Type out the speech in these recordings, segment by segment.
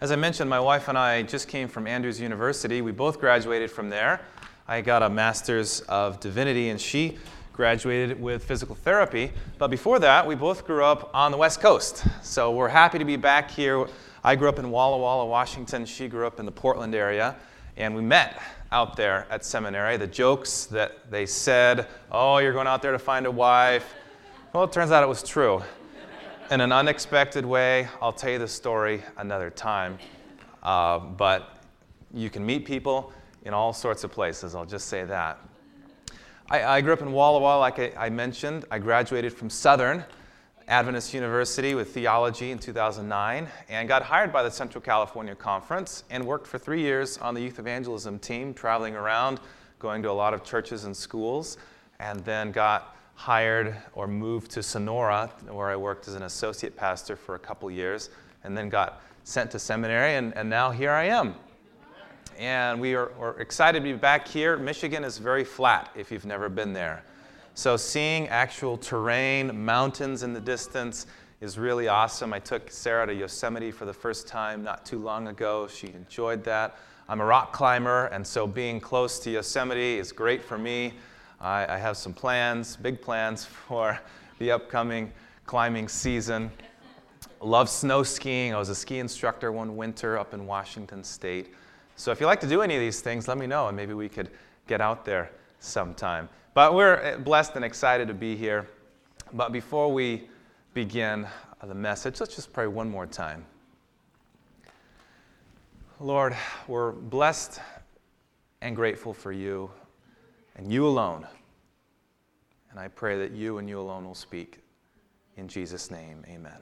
As I mentioned, my wife and I just came from Andrews University. We both graduated from there. I got a master's of divinity, and she graduated with physical therapy. But before that, we both grew up on the West Coast. So we're happy to be back here. I grew up in Walla Walla, Washington. She grew up in the Portland area. And we met out there at seminary. The jokes that they said, oh, you're going out there to find a wife. Well, it turns out it was true. In an unexpected way, I'll tell you the story another time. Uh, but you can meet people in all sorts of places, I'll just say that. I, I grew up in Walla Walla, like I, I mentioned. I graduated from Southern Adventist University with theology in 2009 and got hired by the Central California Conference and worked for three years on the youth evangelism team, traveling around, going to a lot of churches and schools, and then got hired or moved to Sonora, where I worked as an associate pastor for a couple years, and then got sent to seminary, and, and now here I am. And we are, are excited to be back here. Michigan is very flat if you've never been there. So seeing actual terrain, mountains in the distance is really awesome. I took Sarah to Yosemite for the first time not too long ago. She enjoyed that. I'm a rock climber, and so being close to Yosemite is great for me. I, I have some plans, big plans for the upcoming climbing season. Love snow skiing. I was a ski instructor one winter up in Washington State. So if you like to do any of these things, let me know, and maybe we could get out there sometime. But we're eh, blessed and excited to be here. But before we begin the message, let's just pray one more time. Lord, we're blessed and grateful for you and you alone. And I pray that you and you alone will speak. In Jesus' name, amen.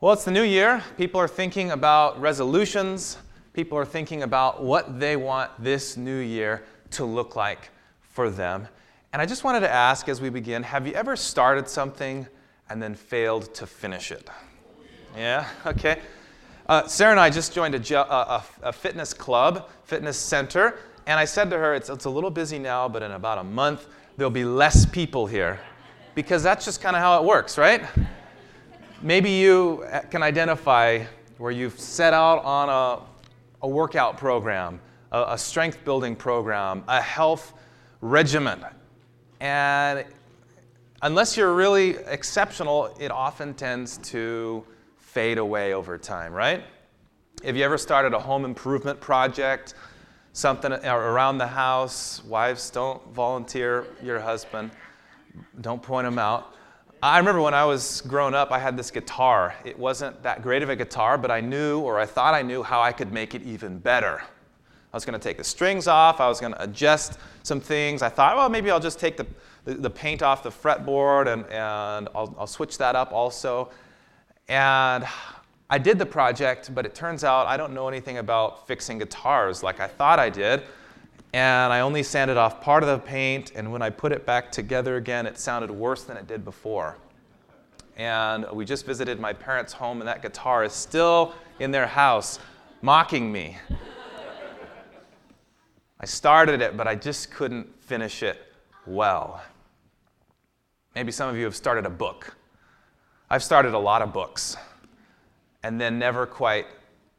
Well, it's the new year. People are thinking about resolutions. People are thinking about what they want this new year to look like for them. And I just wanted to ask as we begin have you ever started something and then failed to finish it? Yeah? Okay. Uh, Sarah and I just joined a, a, a, fitness club, fitness center, and I said to her, it's, it's a little busy now, but in about a month, there'll be less people here. Because that's just kind of how it works, right? Maybe you uh, can identify where you've set out on a, a workout program a, a strength building program, a health regimen. And unless you're really exceptional, it often tends to fade away over time, right? Have you ever started a home improvement project, something around the house? Wives, don't volunteer your husband, don't point him out. I remember when I was growing up, I had this guitar. It wasn't that great of a guitar, but I knew, or I thought I knew, how I could make it even better. I was going to take the strings off. I was going to adjust some things. I thought, well, maybe I'll just take the, the, the paint off the fretboard and, and I'll, I'll switch that up also. And I did the project, but it turns out I don't know anything about fixing guitars like I thought I did. And I only sanded off part of the paint, and when I put it back together again, it sounded worse than it did before. And we just visited my parents' home, and that guitar is still in their house mocking me. I started it, but I just couldn't finish it well. Maybe some of you have started a book. I've started a lot of books and then never quite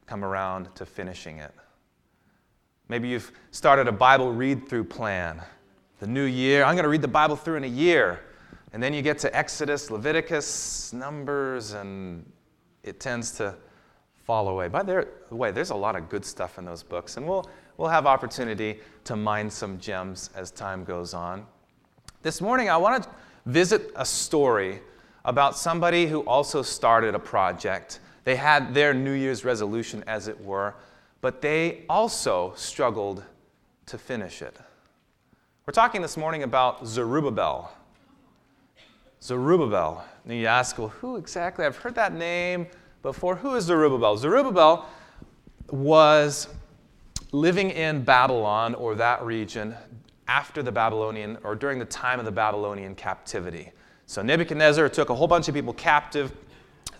come around to finishing it. Maybe you've started a Bible read through plan. The new year, I'm going to read the Bible through in a year. And then you get to Exodus, Leviticus, Numbers, and it tends to fall away. By the way, there's a lot of good stuff in those books, and we'll we'll have opportunity to mine some gems as time goes on. This morning, I want to visit a story about somebody who also started a project. They had their New Year's resolution, as it were, but they also struggled to finish it. We're talking this morning about Zerubbabel. Zerubbabel. And you ask, well, who exactly? I've heard that name before. Who is Zerubbabel? Zerubbabel was living in Babylon or that region after the Babylonian or during the time of the Babylonian captivity. So Nebuchadnezzar took a whole bunch of people captive.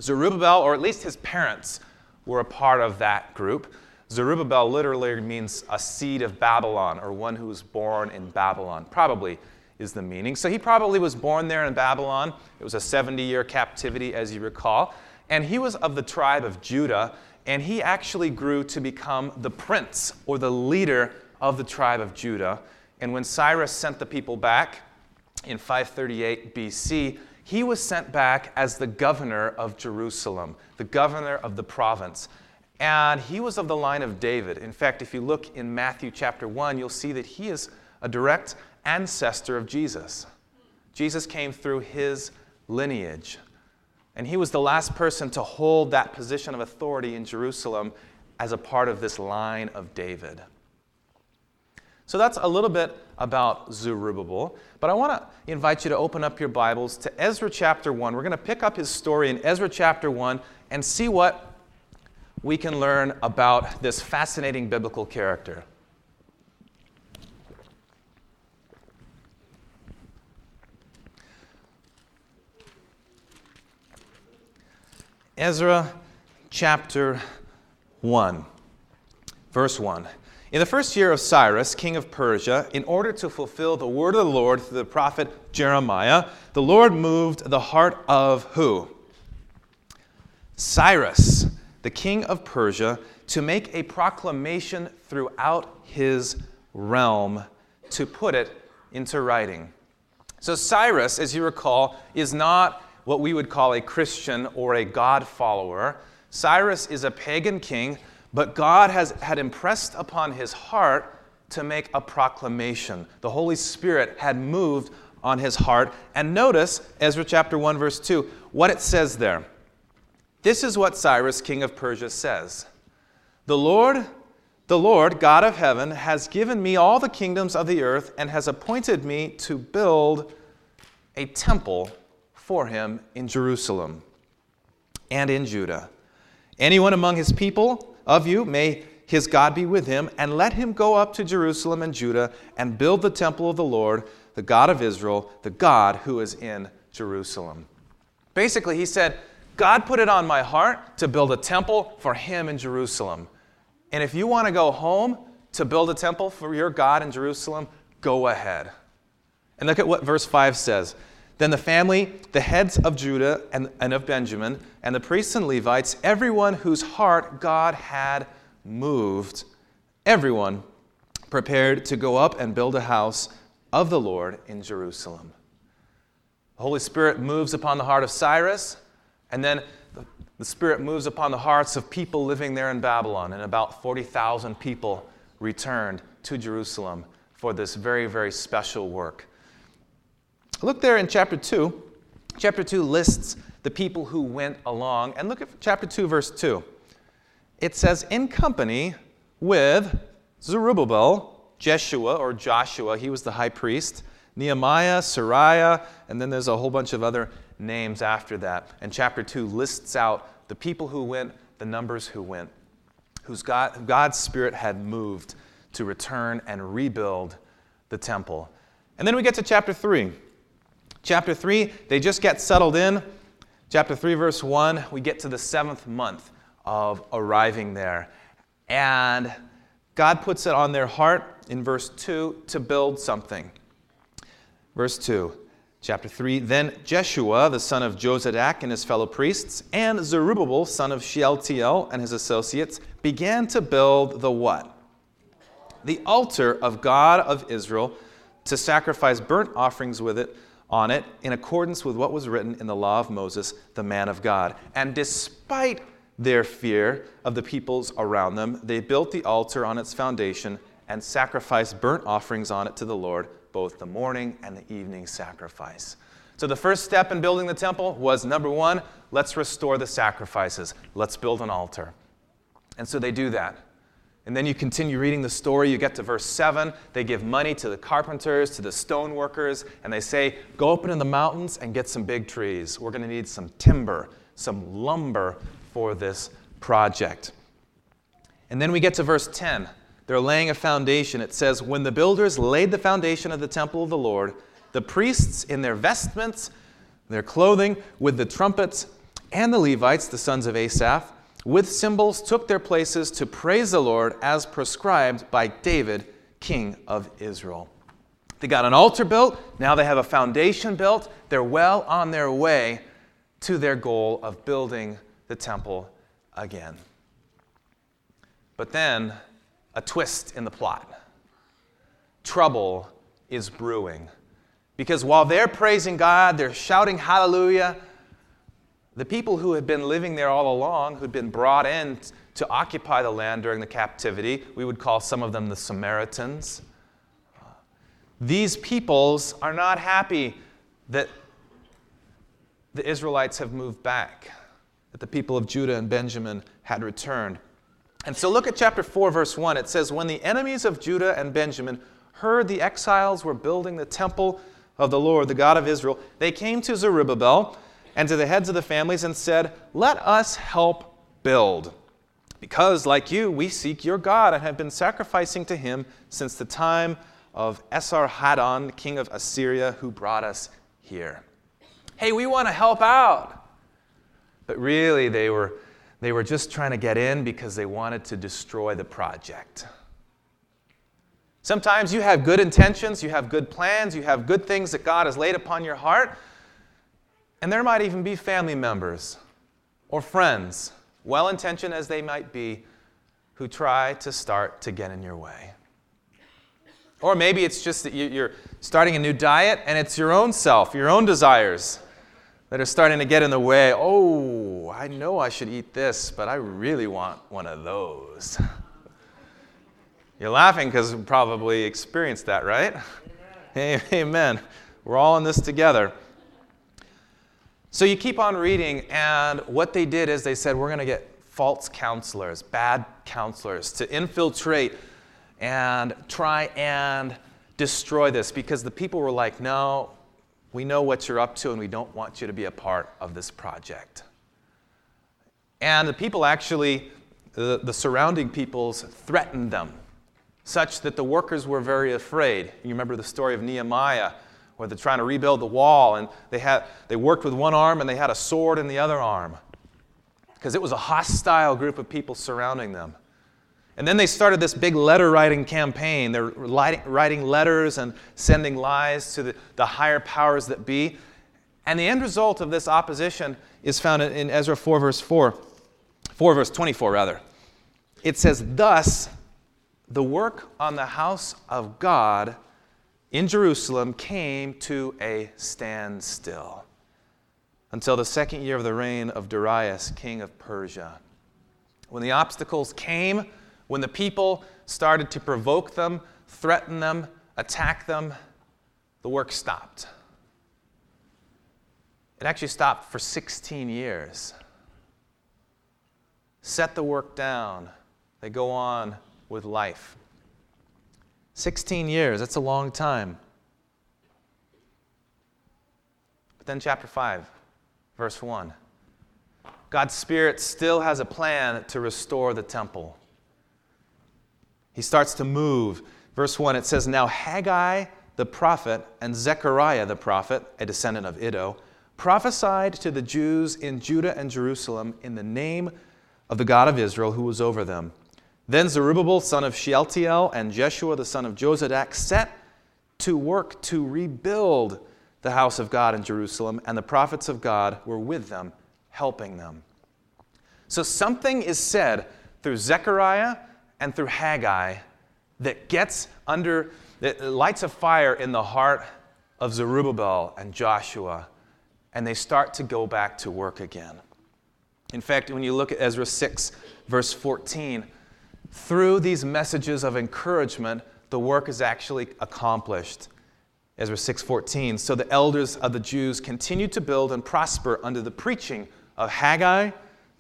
Zerubbabel, or at least his parents, were a part of that group. Zerubbabel literally means a seed of Babylon or one who was born in Babylon, probably is the meaning. So he probably was born there in Babylon. It was a 70 year captivity, as you recall. And he was of the tribe of Judah, and he actually grew to become the prince or the leader of the tribe of Judah. And when Cyrus sent the people back in 538 BC, he was sent back as the governor of Jerusalem, the governor of the province. And he was of the line of David. In fact, if you look in Matthew chapter 1, you'll see that he is a direct ancestor of Jesus. Jesus came through his lineage. And he was the last person to hold that position of authority in Jerusalem as a part of this line of David. So that's a little bit about Zerubbabel. But I want to invite you to open up your Bibles to Ezra chapter 1. We're going to pick up his story in Ezra chapter 1 and see what we can learn about this fascinating biblical character. Ezra chapter 1, verse 1. In the first year of Cyrus, king of Persia, in order to fulfill the word of the Lord through the prophet Jeremiah, the Lord moved the heart of who? Cyrus, the king of Persia, to make a proclamation throughout his realm to put it into writing. So, Cyrus, as you recall, is not what we would call a Christian or a God follower. Cyrus is a pagan king but God has, had impressed upon his heart to make a proclamation. The Holy Spirit had moved on his heart. And notice, Ezra chapter 1, verse 2, what it says there. This is what Cyrus, king of Persia, says The Lord, the Lord, God of heaven, has given me all the kingdoms of the earth and has appointed me to build a temple for him in Jerusalem and in Judah. Anyone among his people of you, may his God be with him, and let him go up to Jerusalem and Judah and build the temple of the Lord, the God of Israel, the God who is in Jerusalem. Basically, he said, God put it on my heart to build a temple for him in Jerusalem. And if you want to go home to build a temple for your God in Jerusalem, go ahead. And look at what verse 5 says. Then the family, the heads of Judah and, and of Benjamin, and the priests and Levites, everyone whose heart God had moved, everyone prepared to go up and build a house of the Lord in Jerusalem. The Holy Spirit moves upon the heart of Cyrus, and then the Spirit moves upon the hearts of people living there in Babylon, and about 40,000 people returned to Jerusalem for this very, very special work. Look there in chapter 2. Chapter 2 lists the people who went along. And look at chapter 2, verse 2. It says, In company with Zerubbabel, Jeshua, or Joshua, he was the high priest, Nehemiah, Seraiah, and then there's a whole bunch of other names after that. And chapter 2 lists out the people who went, the numbers who went, whose God, God's Spirit had moved to return and rebuild the temple. And then we get to chapter 3. Chapter 3, they just get settled in. Chapter 3, verse 1, we get to the seventh month of arriving there. And God puts it on their heart in verse 2 to build something. Verse 2, chapter 3 Then Jeshua, the son of Jozadak, and his fellow priests, and Zerubbabel, son of Shealtiel, and his associates, began to build the what? The altar of God of Israel to sacrifice burnt offerings with it on it in accordance with what was written in the law of Moses, the man of God. And despite their fear of the peoples around them, they built the altar on its foundation and sacrificed burnt offerings on it to the Lord, both the morning and the evening sacrifice. So the first step in building the temple was number one, let's restore the sacrifices. Let's build an altar. And so they do that. And then you continue reading the story, you get to verse 7. They give money to the carpenters, to the stone workers, and they say, Go up into the mountains and get some big trees. We're going to need some timber, some lumber for this project. And then we get to verse 10. They're laying a foundation. It says, When the builders laid the foundation of the temple of the Lord, the priests in their vestments, their clothing, with the trumpets, and the Levites, the sons of Asaph, with cymbals took their places to praise the Lord as prescribed by David, king of Israel. They got an altar built, now they have a foundation built. They're well on their way to their goal of building the temple again. But then, a twist in the plot. Trouble is brewing. Because while they're praising God, they're shouting hallelujah, the people who had been living there all along, who'd been brought in to occupy the land during the captivity, we would call some of them the Samaritans. Uh, these peoples are not happy that the Israelites have moved back, that the people of Judah and Benjamin had returned. And so look at chapter 4, verse 1. It says, When the enemies of Judah and Benjamin heard the exiles were building the temple of the Lord, the God of Israel, they came to Zerubbabel and to the heads of the families and said, Let us help build. Because, like you, we seek your God and have been sacrificing to him since the time of Esarhaddon, king of Assyria, who brought us here. Hey, we want to help out. But really, they were they were just trying to get in because they wanted to destroy the project. Sometimes you have good intentions, you have good plans, you have good things that God has laid upon your heart, and there might even be family members or friends, well intentioned as they might be, who try to start to get in your way. Or maybe it's just that you're starting a new diet and it's your own self, your own desires that are starting to get in the way. Oh, I know I should eat this, but I really want one of those. You're laughing because we probably experienced that, right? Amen. Amen. We're all in this together. So you keep on reading, and what they did is they said, We're going to get false counselors, bad counselors, to infiltrate and try and destroy this because the people were like, No, we know what you're up to, and we don't want you to be a part of this project. And the people actually, the, the surrounding peoples, threatened them, such that the workers were very afraid. You remember the story of Nehemiah, where they're trying to rebuild the wall, and they, had, they worked with one arm and they had a sword in the other arm, because it was a hostile group of people surrounding them. And then they started this big letter writing campaign. They're writing letters and sending lies to the, the higher powers that be. And the end result of this opposition is found in Ezra 4, verse 4, 4, verse 24, rather. It says, Thus, the work on the house of God in Jerusalem came to a standstill until the second year of the reign of Darius, king of Persia. When the obstacles came, when the people started to provoke them, threaten them, attack them, the work stopped. It actually stopped for 16 years. Set the work down. They go on with life. 16 years, that's a long time. But then, chapter 5, verse 1 God's Spirit still has a plan to restore the temple. He starts to move. Verse 1, it says, Now Haggai the prophet and Zechariah the prophet, a descendant of Iddo, prophesied to the Jews in Judah and Jerusalem in the name of the God of Israel who was over them. Then Zerubbabel, son of Shealtiel, and Jeshua, the son of Jozadak, set to work to rebuild the house of God in Jerusalem, and the prophets of God were with them, helping them. So something is said through Zechariah and through Haggai that gets under, that lights a fire in the heart of Zerubbabel and Joshua, and they start to go back to work again. In fact, when you look at Ezra 6, verse 14, through these messages of encouragement, the work is actually accomplished. Ezra 6:14. So the elders of the Jews continued to build and prosper under the preaching of Haggai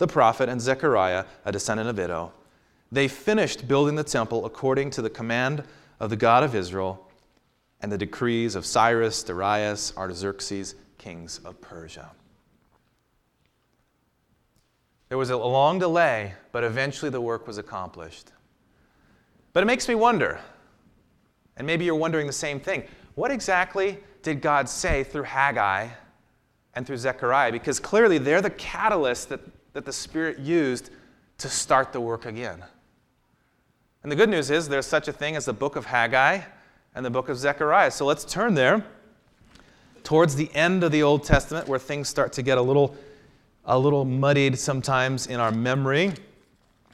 the prophet and Zechariah, a descendant of Iddo. They finished building the temple according to the command of the God of Israel and the decrees of Cyrus, Darius, Artaxerxes, kings of Persia. There was a long delay, but eventually the work was accomplished. But it makes me wonder, and maybe you're wondering the same thing what exactly did God say through Haggai and through Zechariah? Because clearly they're the catalyst that, that the Spirit used to start the work again. And the good news is there's such a thing as the book of Haggai and the book of Zechariah. So let's turn there towards the end of the Old Testament where things start to get a little a little muddied sometimes in our memory.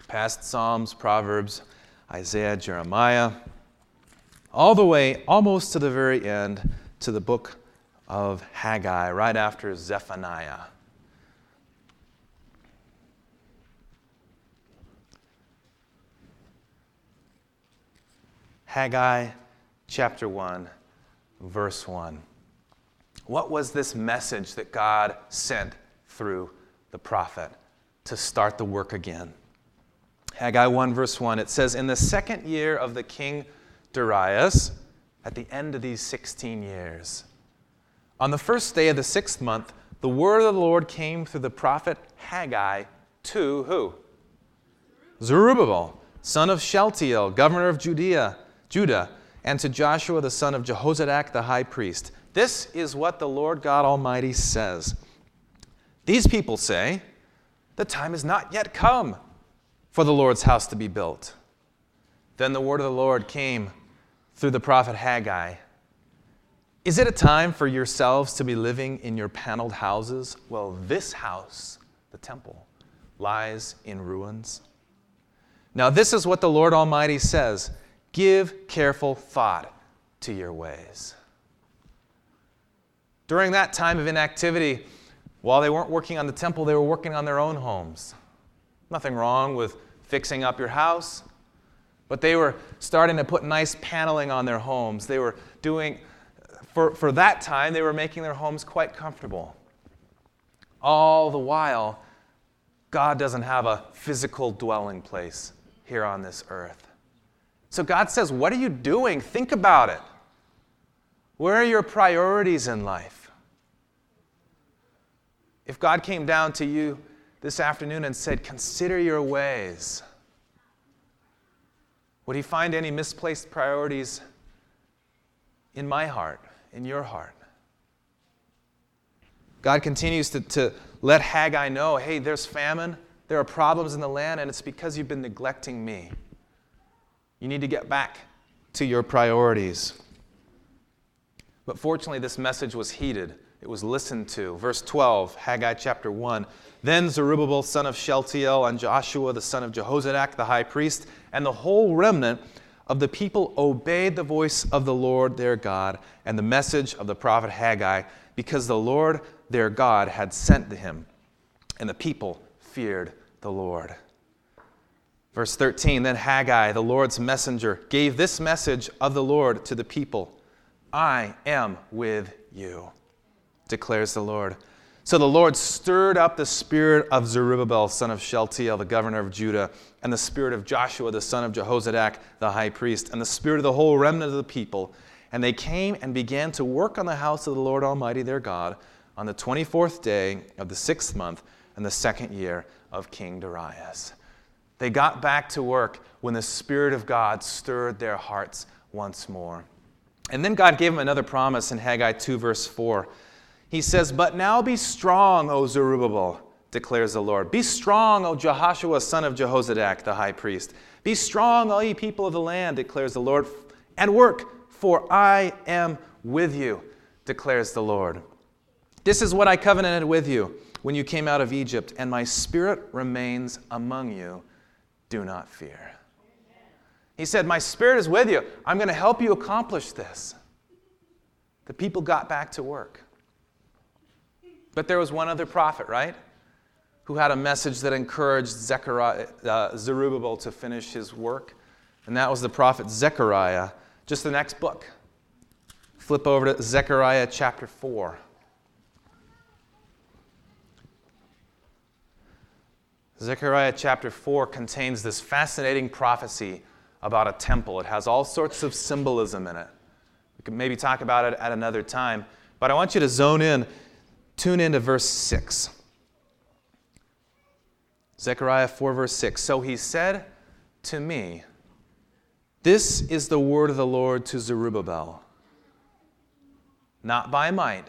Past Psalms, Proverbs, Isaiah, Jeremiah, all the way almost to the very end to the book of Haggai, right after Zephaniah. Haggai chapter 1, verse 1. What was this message that God sent through the prophet to start the work again? Haggai 1, verse 1, it says, In the second year of the king Darius, at the end of these 16 years, on the first day of the sixth month, the word of the Lord came through the prophet Haggai to who? Zerubbabel, son of Shealtiel, governor of Judea, Judah, and to Joshua the son of Jehozadak the high priest. This is what the Lord God Almighty says. These people say, The time is not yet come for the Lord's house to be built. Then the word of the Lord came through the prophet Haggai. Is it a time for yourselves to be living in your paneled houses? Well, this house, the temple, lies in ruins. Now, this is what the Lord Almighty says Give careful thought to your ways. During that time of inactivity, while they weren't working on the temple, they were working on their own homes. Nothing wrong with fixing up your house, but they were starting to put nice paneling on their homes. They were doing, for, for that time, they were making their homes quite comfortable. All the while, God doesn't have a physical dwelling place here on this earth. So God says, What are you doing? Think about it. Where are your priorities in life? If God came down to you this afternoon and said, Consider your ways, would He find any misplaced priorities in my heart, in your heart? God continues to, to let Haggai know hey, there's famine, there are problems in the land, and it's because you've been neglecting me. You need to get back to your priorities. But fortunately, this message was heeded. It was listened to. Verse 12, Haggai chapter 1. Then Zerubbabel, son of Shealtiel, and Joshua, the son of Jehozadak, the high priest, and the whole remnant of the people obeyed the voice of the Lord their God and the message of the prophet Haggai, because the Lord their God had sent to him. And the people feared the Lord. Verse 13 Then Haggai, the Lord's messenger, gave this message of the Lord to the people I am with you, declares the Lord. So the Lord stirred up the spirit of Zerubbabel, son of Shealtiel, the governor of Judah, and the spirit of Joshua, the son of Jehozadak, the high priest, and the spirit of the whole remnant of the people. And they came and began to work on the house of the Lord Almighty their God on the 24th day of the sixth month in the second year of King Darius. They got back to work when the Spirit of God stirred their hearts once more. And then God gave them another promise in Haggai 2, verse 4. He says, But now be strong, O Zerubbabel, declares the Lord. Be strong, O Jehoshua, son of Jehozadak, the high priest. Be strong, all ye people of the land, declares the Lord, and work, for I am with you, declares the Lord. This is what I covenanted with you when you came out of Egypt, and my spirit remains among you do not fear. He said, My spirit is with you. I'm going to help you accomplish this. The people got back to work. But there was one other prophet, right? Who had a message that encouraged Zechariah, uh, Zerubbabel to finish his work. And that was the prophet Zechariah. Just the next book. Flip over to Zechariah chapter 4. Zechariah chapter 4 contains this fascinating prophecy about a temple. It has all sorts of symbolism in it. We can maybe talk about it at another time, but I want you to zone in, tune into verse 6. Zechariah 4, verse 6. So he said to me, This is the word of the Lord to Zerubbabel, not by might,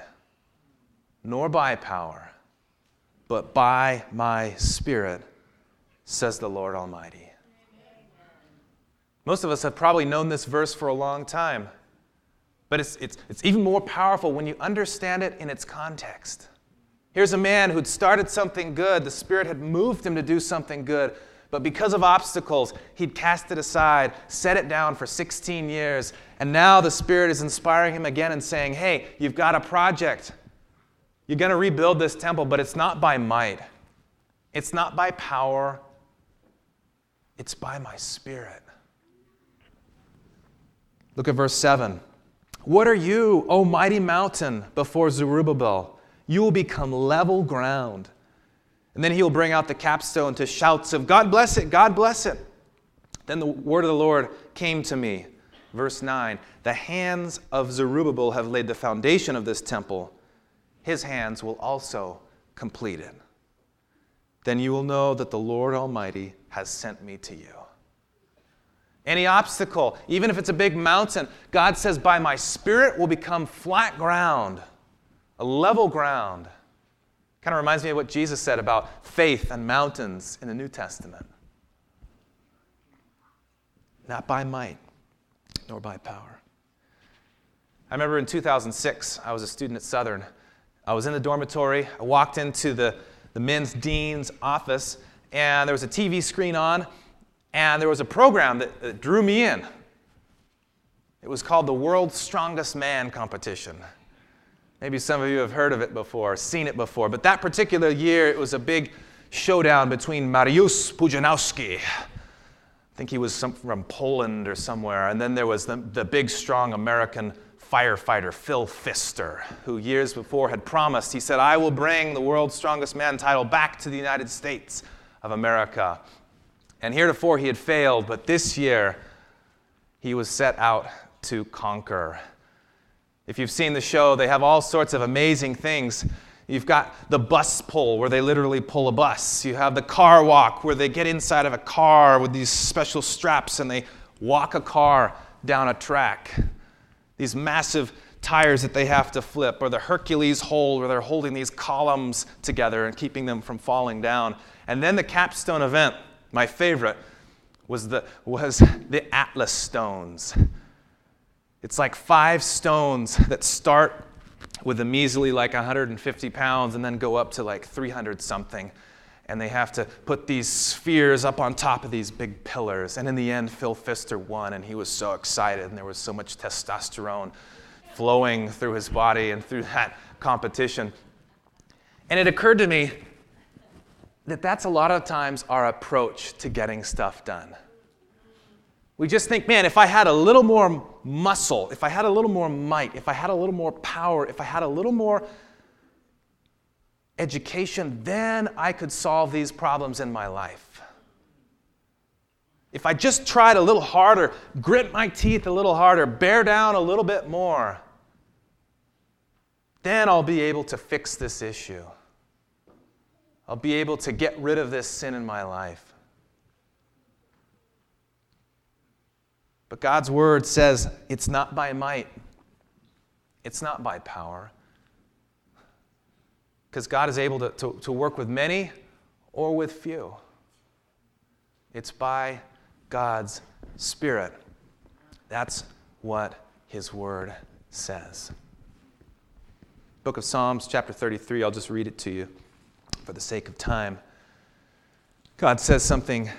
nor by power but by my Spirit, says the Lord Almighty. Most of us have probably known this verse for a long time, but it's, it's, it's even more powerful when you understand it in its context. Here's a man who'd started something good. The Spirit had moved him to do something good. But because of obstacles, he'd cast it aside, set it down for 16 years. And now the Spirit is inspiring him again and saying, Hey, you've got a project. You're going to rebuild this temple, but it's not by might, it's not by power, it's by my Spirit. Look at verse 7. What are you, O mighty mountain, before Zerubbabel? You will become level ground. And then he will bring out the capstone to shouts of, God bless it, God bless it. Then the word of the Lord came to me. Verse 9 The hands of Zerubbabel have laid the foundation of this temple, his hands will also complete it. Then you will know that the Lord Almighty has sent me to you. Any obstacle, even if it's a big mountain, God says, By my Spirit will become flat ground, a level ground. Kind of reminds me of what Jesus said about faith and mountains in the New Testament. Not by might, nor by power. I remember in 2006, I was a student at Southern. I was in the dormitory. I walked into the, the men's dean's office, and there was a TV screen on, and there was a program that, that drew me in. It was called the World's Strongest Man Competition. Maybe some of you have heard of it before, seen it before, but that particular year it was a big showdown between Mariusz Pudzianowski. I think he was some, from Poland or somewhere, and then there was the, the big, strong American firefighter Phil Pfister, who years before had promised, he said, I will bring the world's strongest man title back to the United States of America. And heretofore he had failed, but this year he was set out to conquer. If you've seen the show, they have all sorts of amazing things. You've got the bus pull, where they literally pull a bus. You have the car walk, where they get inside of a car with these special straps and they walk a car down a track. These massive tires that they have to flip, or the Hercules hold, where they're holding these columns together and keeping them from falling down. And then the capstone event my favorite was the, was the Atlas stones. It's like five stones that start with a measly like 150 pounds and then go up to like 300 something. And they have to put these spheres up on top of these big pillars. And in the end, Phil Pfister won, and he was so excited, and there was so much testosterone flowing through his body and through that competition. And it occurred to me that that's a lot of times our approach to getting stuff done. We just think, man, if I had a little more muscle, if I had a little more might, if I had a little more power, if I had a little more education, then I could solve these problems in my life. If I just tried a little harder, grit my teeth a little harder, bear down a little bit more, then I'll be able to fix this issue. I'll be able to get rid of this sin in my life. But God's word says it's not by might, it's not by power. Because God is able to, to, to, work with many or with few. It's by God's Spirit. That's what His Word says. Book of Psalms, chapter 33, I'll just read it to you for the sake of time. God says something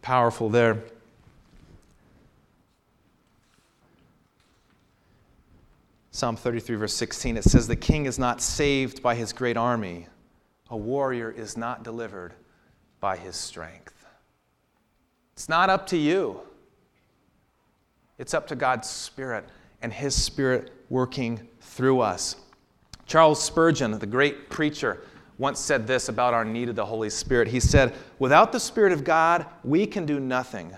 powerful there. Psalm 33, verse 16, it says, The king is not saved by his great army, a warrior is not delivered by his strength. It's not up to you, it's up to God's Spirit and his Spirit working through us. Charles Spurgeon, the great preacher, once said this about our need of the Holy Spirit. He said, Without the Spirit of God, we can do nothing.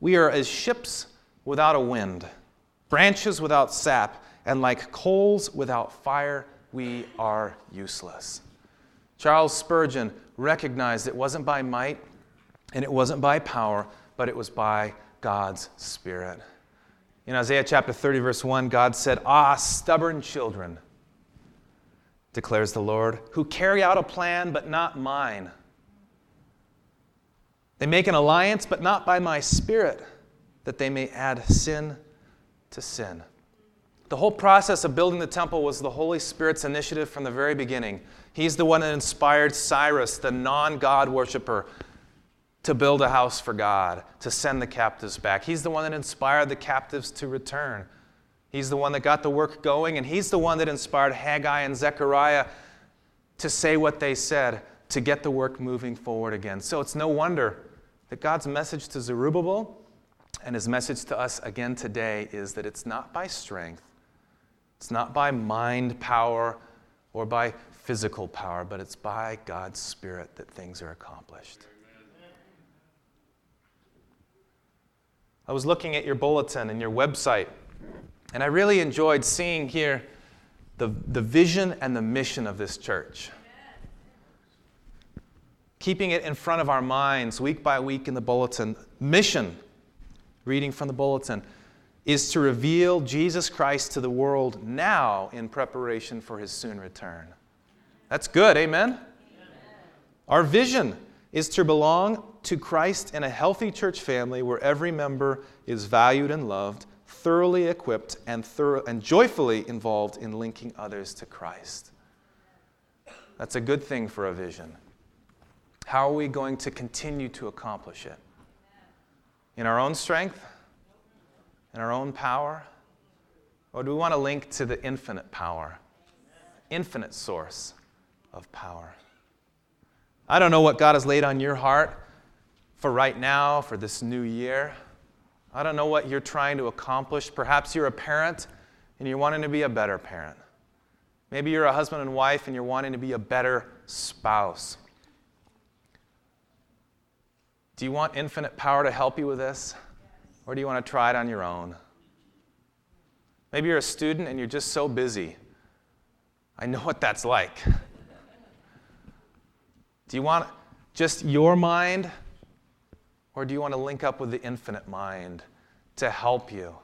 We are as ships without a wind, branches without sap, and like coals without fire, we are useless. Charles Spurgeon recognized it wasn't by might and it wasn't by power, but it was by God's Spirit. In Isaiah chapter 30, verse 1, God said, Ah, stubborn children declares the Lord, who carry out a plan, but not mine. They make an alliance, but not by my spirit, that they may add sin to sin. The whole process of building the temple was the Holy Spirit's initiative from the very beginning. He's the one that inspired Cyrus, the non God worshiper, to build a house for God, to send the captives back. He's the one that inspired the captives to return. He's the one that got the work going, and he's the one that inspired Haggai and Zechariah to say what they said to get the work moving forward again. So it's no wonder that God's message to Zerubbabel and his message to us again today is that it's not by strength, it's not by mind power or by physical power, but it's by God's Spirit that things are accomplished. I was looking at your bulletin and your website, and I really enjoyed seeing here the, the vision and the mission of this church. Keeping it in front of our minds week by week in the bulletin. Mission, reading from the bulletin, is to reveal Jesus Christ to the world now in preparation for his soon return. That's good, amen? amen? Our vision is to belong to Christ in a healthy church family where every member is valued and loved, thoroughly equipped, and, thorough, and joyfully involved in linking others to Christ. That's a good thing for a vision. How are we going to continue to accomplish it? In our own strength? In our own power? Or do we want to link to the infinite power, infinite source of power? I don't know what God has laid on your heart for right now, for this new year. I don't know what you're trying to accomplish. Perhaps you're a parent and you're wanting to be a better parent. Maybe you're a husband and wife and you're wanting to be a better spouse. Do you want infinite power to help you with this? Or do you want to try it on your own? Maybe you're a student and you're just so busy. I know what that's like. Do you want just your mind? Or do you want to link up with the infinite mind to help you?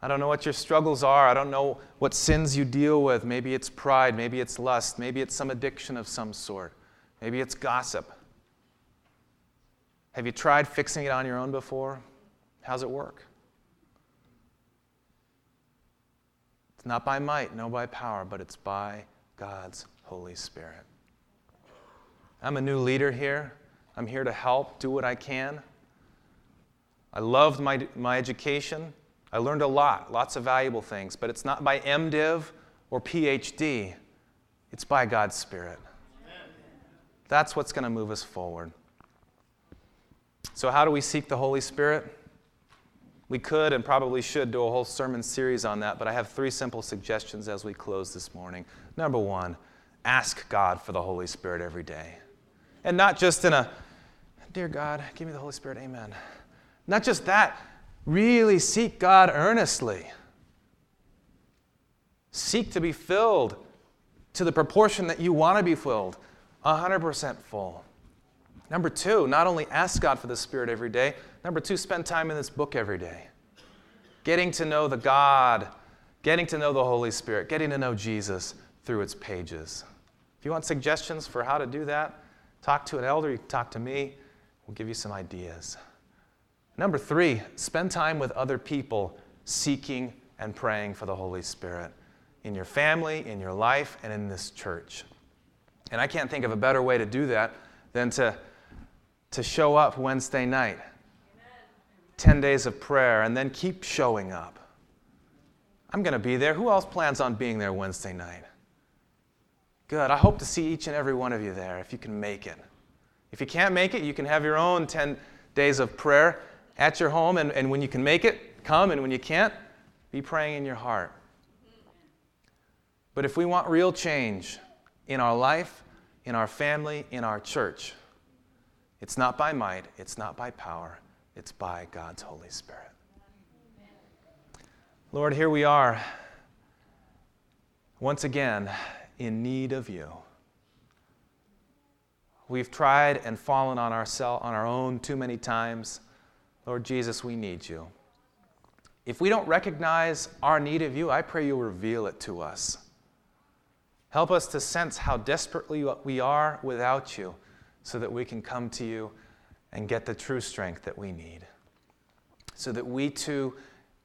I don't know what your struggles are. I don't know what sins you deal with. Maybe it's pride. Maybe it's lust. Maybe it's some addiction of some sort. Maybe it's gossip. Have you tried fixing it on your own before? How's it work? It's not by might, no by power, but it's by God's Holy Spirit. I'm a new leader here. I'm here to help, do what I can. I loved my, my education. I learned a lot, lots of valuable things, but it's not by MDiv or PhD, it's by God's Spirit. That's what's going to move us forward. So, how do we seek the Holy Spirit? We could and probably should do a whole sermon series on that, but I have three simple suggestions as we close this morning. Number one, ask God for the Holy Spirit every day. And not just in a, dear God, give me the Holy Spirit, amen. Not just that, really seek God earnestly. Seek to be filled to the proportion that you want to be filled, 100% full. Number two, not only ask God for the Spirit every day, number two, spend time in this book every day. Getting to know the God, getting to know the Holy Spirit, getting to know Jesus through its pages. If you want suggestions for how to do that, talk to an elder, you can talk to me. We'll give you some ideas. Number three, spend time with other people seeking and praying for the Holy Spirit in your family, in your life, and in this church. And I can't think of a better way to do that than to, to show up Wednesday night. Amen. 10 days of prayer, and then keep showing up. I'm going to be there. Who else plans on being there Wednesday night? Good. I hope to see each and every one of you there if you can make it. If you can't make it, you can have your own 10 days of prayer at your home, and, and when you can make it, come, and when you can't, be praying in your heart. But if we want real change in our life, in our family, in our church, it's not by might, it's not by power, it's by God's Holy Spirit. Lord, here we are, once again, in need of you. We've tried and fallen on, on our own too many times. Lord Jesus, we need you. If we don't recognize our need of you, I pray you'll reveal it to us. Help us to sense how desperately we are without you so that we can come to you and get the true strength that we need. so that we too,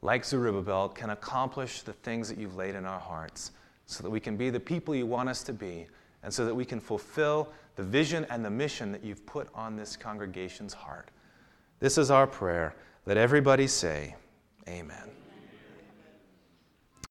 like Zerubbabel, can accomplish the things that you've laid in our hearts, so that we can be the people you want us to be, and so that we can fulfill the vision and the mission that you've put on this congregation's heart. This is our prayer. Let everybody say, Amen.